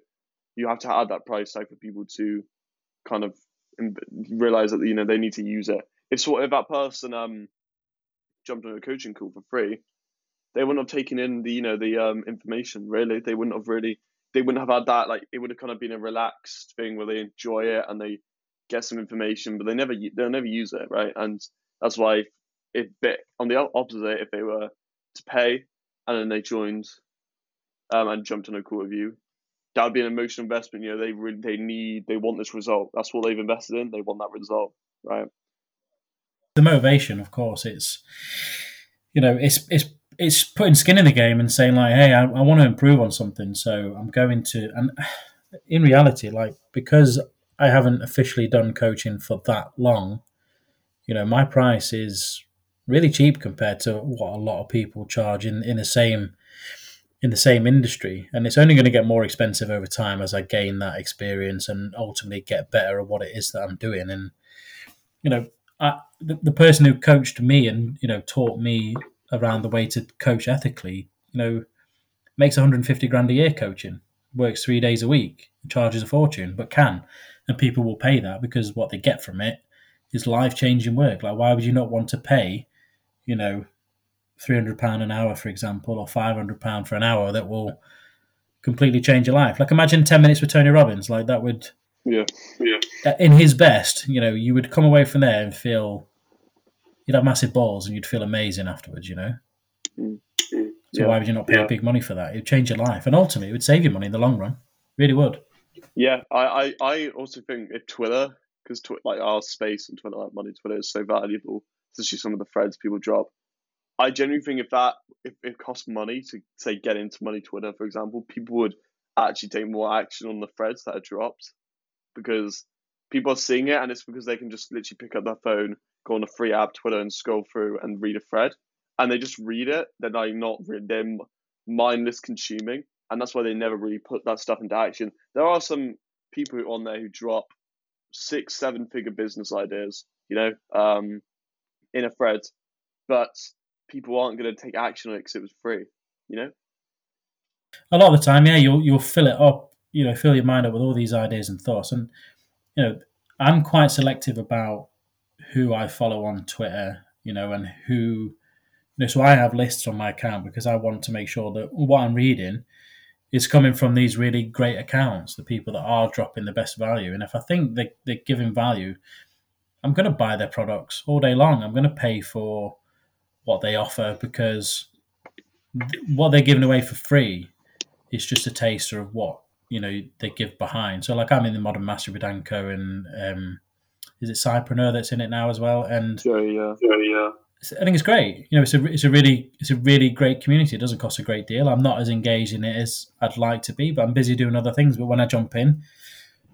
you have to add that price tag for people to kind of um, realize that you know they need to use it. If that person um jumped on a coaching call for free, they wouldn't have taken in the you know the um information. Really, they wouldn't have really they wouldn't have had that like it would have kind of been a relaxed thing where they enjoy it and they get some information, but they never they'll never use it, right? And that's why if they, on the opposite, if they were to pay and then they joined um, and jumped on a call with you, that would be an emotional investment. You know, they really they need they want this result. That's what they've invested in. They want that result, right? The motivation, of course, it's you know it's it's it's putting skin in the game and saying like, hey, I, I want to improve on something, so I'm going to. And in reality, like because I haven't officially done coaching for that long, you know, my price is really cheap compared to what a lot of people charge in, in the same in the same industry. And it's only going to get more expensive over time as I gain that experience and ultimately get better at what it is that I'm doing. And, you know, I, the, the person who coached me and, you know, taught me around the way to coach ethically, you know, makes 150 grand a year coaching, works three days a week, charges a fortune, but can. And people will pay that because what they get from it is life changing work. Like, why would you not want to pay, you know, three hundred pound an hour, for example, or five hundred pound for an hour that will completely change your life? Like, imagine ten minutes with Tony Robbins. Like that would, yeah, yeah. In his best, you know, you would come away from there and feel you'd have massive balls and you'd feel amazing afterwards. You know. Mm. So yeah. why would you not pay yeah. big money for that? It would change your life, and ultimately, it would save you money in the long run. Really would. Yeah, I, I, I also think if Twitter because tw- like our space and Twitter, like money Twitter is so valuable, especially some of the threads people drop. I genuinely think if that if it costs money to say get into money Twitter, for example, people would actually take more action on the threads that are dropped because people are seeing it and it's because they can just literally pick up their phone, go on a free app, Twitter, and scroll through and read a thread. And they just read it. They're like not they're mindless consuming, and that's why they never really put that stuff into action. There are some people on there who drop six, seven figure business ideas, you know, um, in a thread, but people aren't going to take action on it because it was free, you know. A lot of the time, yeah, you'll you'll fill it up, you know, fill your mind up with all these ideas and thoughts, and you know, I'm quite selective about who I follow on Twitter, you know, and who. You know, so I have lists on my account because I want to make sure that what I'm reading is coming from these really great accounts, the people that are dropping the best value. And if I think they, they're giving value, I'm going to buy their products all day long. I'm going to pay for what they offer because what they're giving away for free is just a taster of what you know they give behind. So, like I'm in the Modern Mastery with Dan Koe and um, is it Cypreneur that's in it now as well, and Joey, yeah, Joey, yeah. I think it's great. You know, it's a it's a really it's a really great community. It doesn't cost a great deal. I'm not as engaged in it as I'd like to be, but I'm busy doing other things. But when I jump in,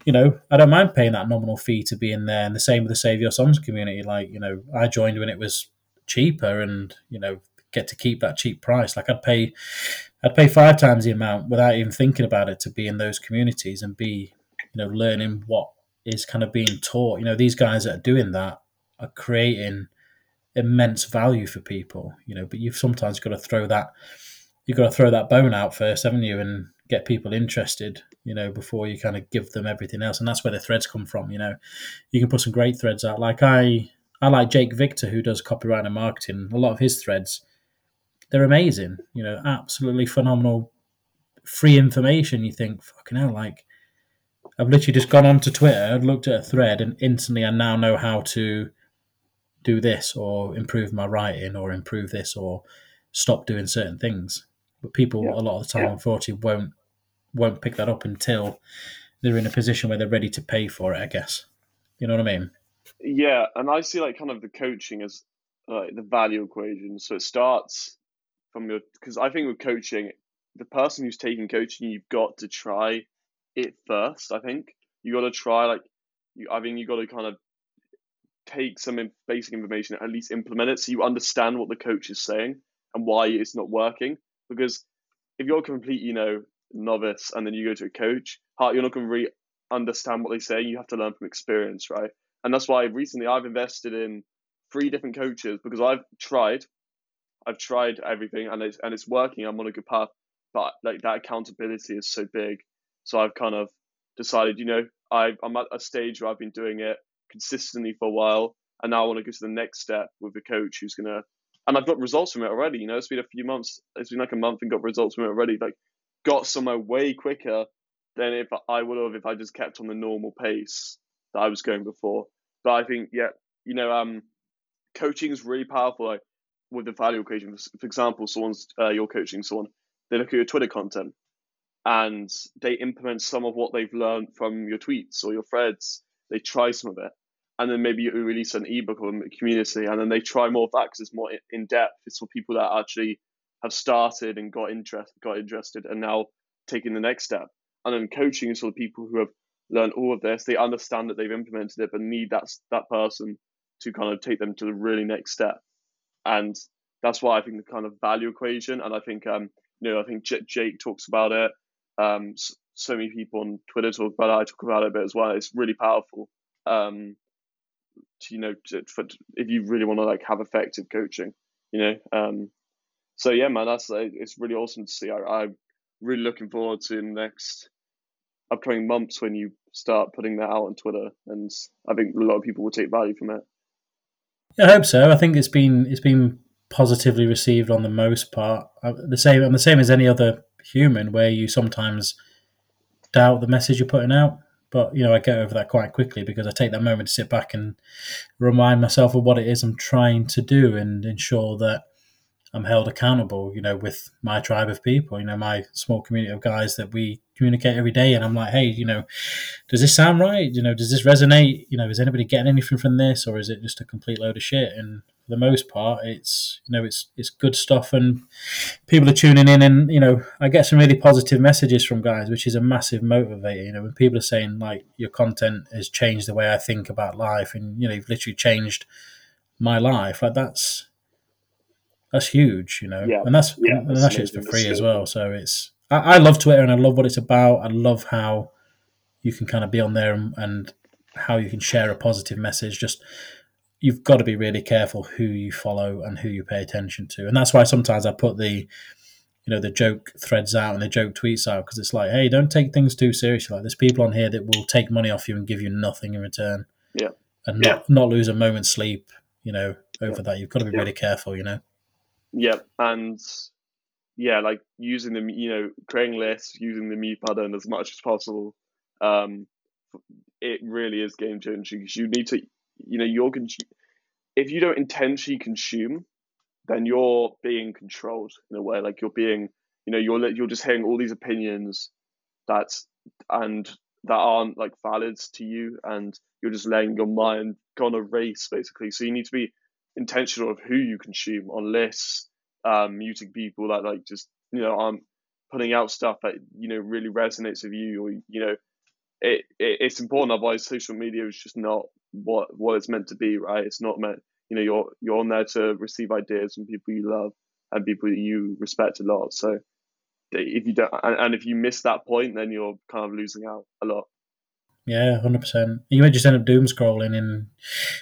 you know, I don't mind paying that nominal fee to be in there. And the same with the Save Your Sons community. Like, you know, I joined when it was cheaper, and you know, get to keep that cheap price. Like, I'd pay I'd pay five times the amount without even thinking about it to be in those communities and be, you know, learning what is kind of being taught. You know, these guys that are doing that are creating immense value for people, you know, but you've sometimes got to throw that you've got to throw that bone out first, haven't you, and get people interested, you know, before you kind of give them everything else. And that's where the threads come from, you know. You can put some great threads out. Like I I like Jake Victor who does copyright and marketing. A lot of his threads, they're amazing, you know, absolutely phenomenal free information. You think, fucking hell, like I've literally just gone onto Twitter, looked at a thread, and instantly I now know how to do this or improve my writing or improve this or stop doing certain things. But people yeah. a lot of the time, yeah. unfortunately, won't won't pick that up until they're in a position where they're ready to pay for it. I guess you know what I mean. Yeah, and I see like kind of the coaching as like the value equation. So it starts from your because I think with coaching, the person who's taking coaching, you've got to try it first. I think you got to try like you. I think you got to kind of take some basic information, at least implement it, so you understand what the coach is saying and why it's not working. Because if you're a complete, you know, novice and then you go to a coach, you're not going to really understand what they say. You have to learn from experience, right? And that's why recently I've invested in three different coaches because I've tried, I've tried everything and it's and it's working. I'm on a good path, but like that accountability is so big. So I've kind of decided, you know, I I'm at a stage where I've been doing it consistently for a while, and now I want to go to the next step with a coach who's gonna. And I've got results from it already. You know, it's been a few months. It's been like a month and got results from it already. Like, got somewhere way quicker than if I would have if I just kept on the normal pace that I was going before. But I think, yeah, you know, um, coaching is really powerful. Like with the value equation, for example, someone's uh, you're coaching someone, they look at your Twitter content and they implement some of what they've learned from your tweets or your threads they try some of it, and then maybe you release an ebook or a community, and then they try more of that because it's more in depth. It's for people that actually have started and got interest, got interested, and now taking the next step. And then coaching is for the people who have learned all of this. They understand that they've implemented it, but need that that person to kind of take them to the really next step. And that's why I think the kind of value equation, and I think um, you know, I think J- Jake talks about it. Um, so many people on Twitter talk about it. I talk about it a bit as well. It's really powerful. Um, to, you know, to, for, if you really want to like have effective coaching, you know. Um, so yeah, man, that's it's really awesome to see. I, I'm really looking forward to the next upcoming months when you start putting that out on Twitter, and I think a lot of people will take value from it. I hope so. I think it's been it's been positively received on the most part. Uh, the same and the same as any other human, where you sometimes doubt the message you're putting out. But you know, I get over that quite quickly because I take that moment to sit back and remind myself of what it is I'm trying to do and ensure that I'm held accountable. You know, with my tribe of people, you know, my small community of guys that we communicate every day. And I'm like, hey, you know, does this sound right? You know, does this resonate? You know, is anybody getting anything from this, or is it just a complete load of shit? And for the most part, it's you know it's it's good stuff, and people are tuning in, and you know I get some really positive messages from guys, which is a massive motivator. You know, when people are saying like your content has changed the way I think about life, and you know you've literally changed my life, like that's that's huge, you know, yeah. and that's yeah, and that's just for free as well. So it's I, I, love Twitter and I love what it's about. I love how you can kind of be on there and, and how you can share a positive message. Just you've got to be really careful who you follow and who you pay attention to, and that's why sometimes I put the you know the joke threads out and the joke tweets out because it's like, hey, don't take things too seriously. Like there's people on here that will take money off you and give you nothing in return. Yeah, and not yeah. not lose a moment's sleep. You know, over yeah. that you've got to be yeah. really careful. You know. Yeah, and yeah, like using the you know creating lists, using the mute button as much as possible. Um, it really is game changing because you need to you know you're if you don't intentionally consume then you're being controlled in a way like you're being you know you're you're just hearing all these opinions that and that aren't like valid to you, and you're just letting your mind go on a race basically. So you need to be intentional of who you consume unless um, muting people that like just you know aren't putting out stuff that you know really resonates with you, or you know it, it it's important. Otherwise, social media is just not what what it's meant to be, right? It's not meant. You know, you're you're on there to receive ideas from people you love and people that you respect a lot. So if you don't, and, and if you miss that point, then you're kind of losing out a lot. Yeah, hundred percent. You might just end up doom scrolling, and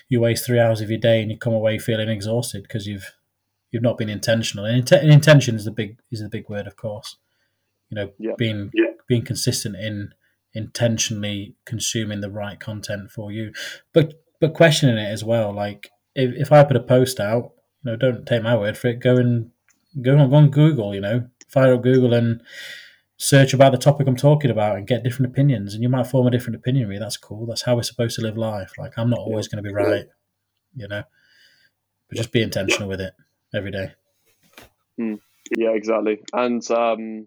you waste three hours of your day, and you come away feeling exhausted because you've you've not been intentional. And int- intention is the big is the big word, of course. You know, Yeah. being Yeah. being consistent in intentionally consuming the right content for you, but but questioning it as well. Like if, if I put a post out, you know, don't take my word for it. Go and go on, go on Google. You know, fire up Google and search about the topic I'm talking about and get different opinions. And you might form a different opinion. Really, that's cool. That's how we're supposed to live life. Like I'm not always going to be right. You know, but just be intentional with it every day. Yeah, exactly. And um,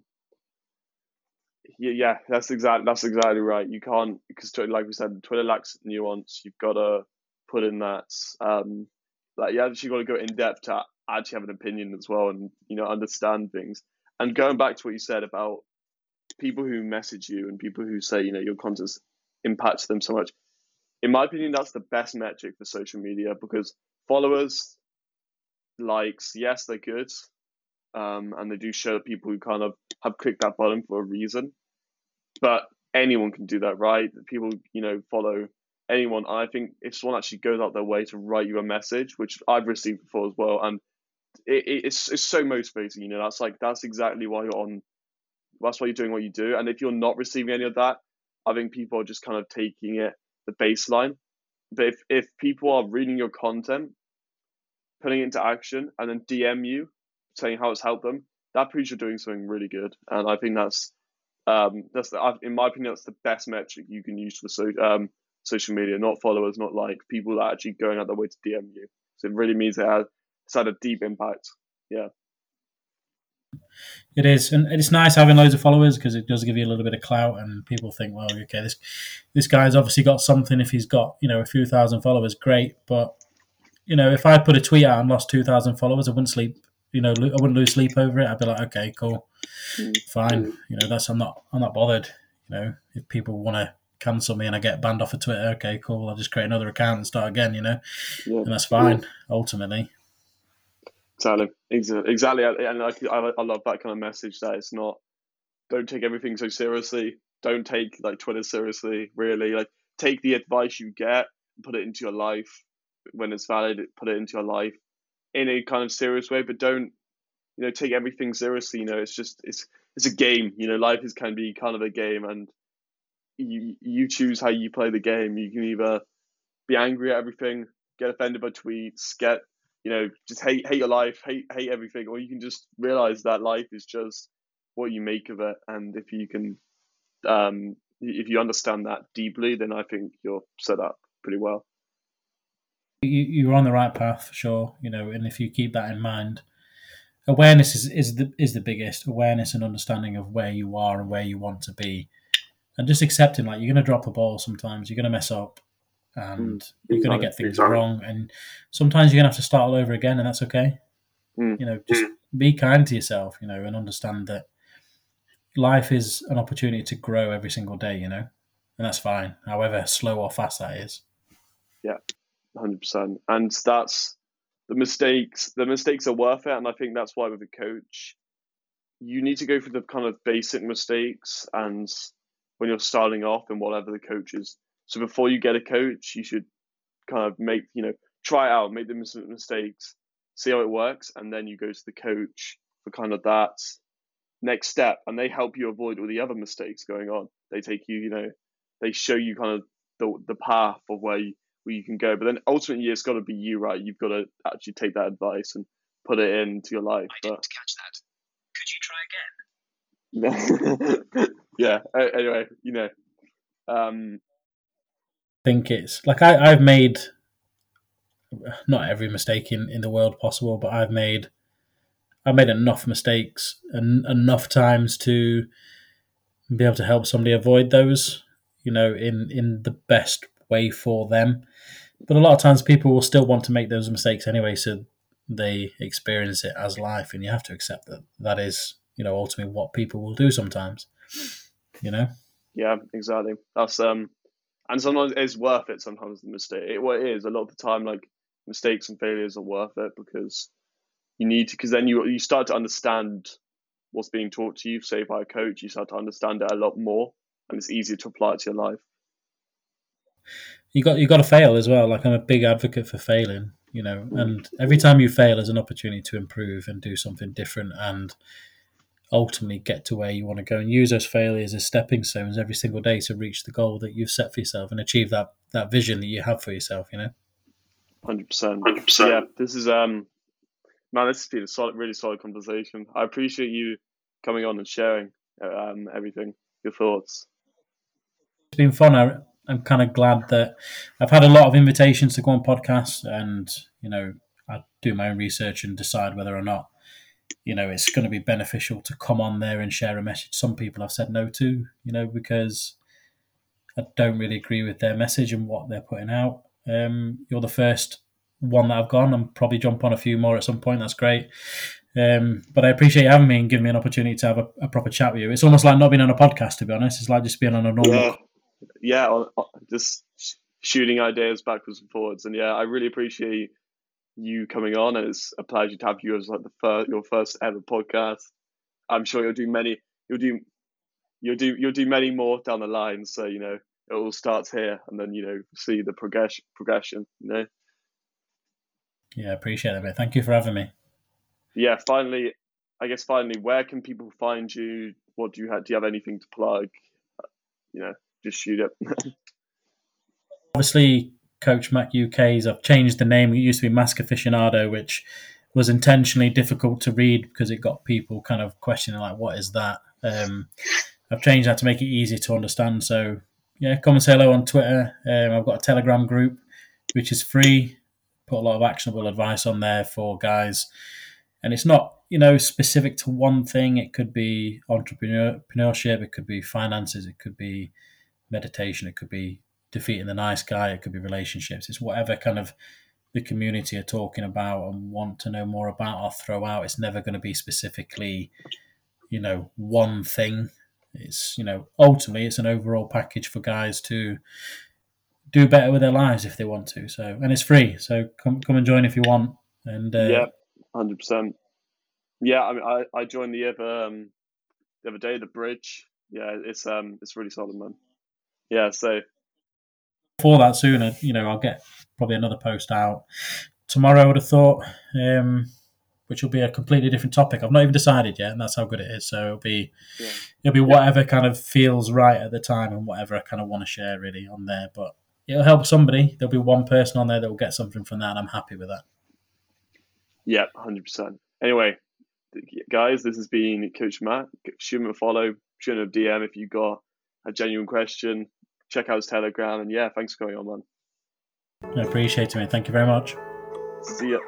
yeah, yeah, that's exactly that's exactly right. You can't because like we said, Twitter lacks nuance. You've got to put in that um, like you actually got to go in depth to actually have an opinion as well, and you know understand things. And going back to what you said about people who message you and people who say you know your content impacts them so much. In my opinion, that's the best metric for social media because followers, likes, yes, they're good, um, and they do show that people who kind of have clicked that button for a reason. But anyone can do that, right? People, you know, follow anyone. I think if someone actually goes out their way to write you a message, which I've received before as well, and it, it's it's so motivating. You know, that's like that's exactly why you're on. That's why you're doing what you do. And if you're not receiving any of that, I think people are just kind of taking it the baseline. But if if people are reading your content, putting it into action, and then DM you saying how it's helped them, that proves you're doing something really good. And I think that's um, that's the, in my opinion that's the best metric you can use for so, um, social media, not followers, not like people that are actually going out their way to DM you. So it really means it has it's had a deep impact. Yeah. It is, and it's nice having loads of followers because it does give you a little bit of clout, and people think, well, okay, this this guy's obviously got something. If he's got you know a few thousand followers, great. But you know, if I put a tweet out and lost two thousand followers, I wouldn't sleep. You know, I wouldn't lose sleep over it. I'd be like, okay, cool, Mm. fine. You know, that's I'm not I'm not bothered. You know, if people want to cancel me and I get banned off of Twitter, okay, cool. I'll just create another account and start again. You know, Yeah. and that's fine. Ultimately, Exactly. Exactly. And like, I, I love that kind of message that it's not, don't take everything so seriously. Don't take like Twitter seriously, really. Like, take the advice you get put it into your life when it's valid, put it into your life in a kind of serious way, but don't, you know, take everything seriously. You know, it's just, it's, it's a game. You know, life is can be kind of a game and you, you choose how you play the game. You can either be angry at everything, get offended by tweets, get you know, just hate hate your life, hate hate everything, or you can just realize that life is just what you make of it, and if you can, um, if you understand that deeply, then I think you're set up pretty well. you, you're on the right path for sure. You know, and if you keep that in mind, awareness is, is the is the biggest awareness and understanding of where you are and where you want to be, and just accepting like you're going to drop a ball sometimes, you're going to mess up, and Mm, you're going to get things exactly. wrong, and sometimes you're going to have to start all over again, and that's okay. Mm, You know, just be kind to yourself, you know, and understand that life is an opportunity to grow every single day. You know, and that's fine, however slow or fast that is. Yeah, Hundred percent, and that's the mistakes. The mistakes are worth it, and I think that's why with a coach, you need to go for the kind of basic mistakes, and when you're starting off and whatever the coach is. So before you get a coach, you should kind of make you know try it out, make the mistakes, see how it works, and then you go to the coach for kind of that next step, and they help you avoid all the other mistakes going on. They take you, you know, they show you kind of the the path of where you, where you can go. But then ultimately, it's got to be you, right? You've got to actually take that advice and put it into your life. I But didn't catch that. Could you try again? yeah. Anyway, you know, um, think it's like I, I've made not every mistake in, in the world possible, but I've made I've made enough mistakes and enough times to be able to help somebody avoid those. you know, in in the best way for them. But a lot of times, people will still want to make those mistakes anyway, so they experience it as life, and you have to accept that that is, you know, ultimately what people will do sometimes. You know. Yeah, exactly. That's um, and sometimes it's worth it. Sometimes the mistake, it, well, it is a lot of the time. Like mistakes and failures are worth it because you need to, because then you you start to understand what's being taught to you, say by a coach. You start to understand it a lot more, and it's easier to apply it to your life. You got you got to fail as well. Like I'm a big advocate for failing, you know, and every time you fail is an opportunity to improve and do something different and ultimately get to where you want to go and use those failures as stepping stones every single day to reach the goal that you've set for yourself and achieve that that vision that you have for yourself you know Hundred percent. 100%. Yeah, this is um, man, this has been a solid, really solid conversation. I appreciate you coming on and sharing um everything, your thoughts. it's been fun I, i'm kind of glad that i've had a lot of invitations to go on podcasts and you know i do my own research and decide whether or not you know it's going to be beneficial to come on there and share a message. Some people i've said no to you know because i don't really agree with their message and what they're putting out. Um, you're the first one that i've gone. I'm probably jump on a few more at some point. That's great. Um, but i appreciate you having me and giving me an opportunity to have a, a proper chat with you. It's almost like not being on a podcast to be honest. It's like just being on a normal Yeah, yeah, just shooting ideas backwards and forwards, and yeah, I really appreciate you coming on, and it's a pleasure to have you as like the first, your first ever podcast. I'm sure you'll do many, you'll do, you'll do, you'll do many more down the line. So you know, it all starts here, and then you know, see the progression, progression. You know. yeah appreciate it mate. thank you for having me yeah, finally, I guess finally, where can people find you? What do you have? Do you have anything to plug? You know, just shoot it. obviously coach mac uk's i've changed the name. It used to be mask aficionado which was intentionally difficult to read because it got people kind of questioning like what is that? Um, i've changed that to make it easy to understand. So yeah come and say hello on twitter. Um, i've got a telegram group which is free. Put a lot of actionable advice on there for guys. And it's not you know specific to one thing. It could be entrepreneurship. It could be finances. It could be meditation. It could be defeating the nice guy it could be relationships it's whatever kind of the community are talking about and want to know more about i'll throw out it's never going to be specifically you know one thing it's you know ultimately it's an overall package for guys to do better with their lives if they want to so and it's free so come come and join if you want and uh, yeah, hundred percent. Yeah, I mean, I, I joined the other um, the other day the bridge. Yeah, it's um it's really solid, man. Yeah, so for that sooner, you know, I'll get probably another post out tomorrow. I would have thought, um, which will be a completely different topic. I've not even decided yet, and that's how good it is. So it'll be, Yeah. it'll be whatever kind of feels right at the time, and whatever I kind of want to share really on there. But it'll help somebody. There'll be one person on there that will get something from that, and I'm happy with that. yeah, hundred percent. Anyway, guys, this has been Coach Matt. Shoot him a follow. Shoot him a DM if you got a genuine question. Check out his Telegram, and yeah, thanks for going on, man. I appreciate it, mate. Thank you very much. See ya.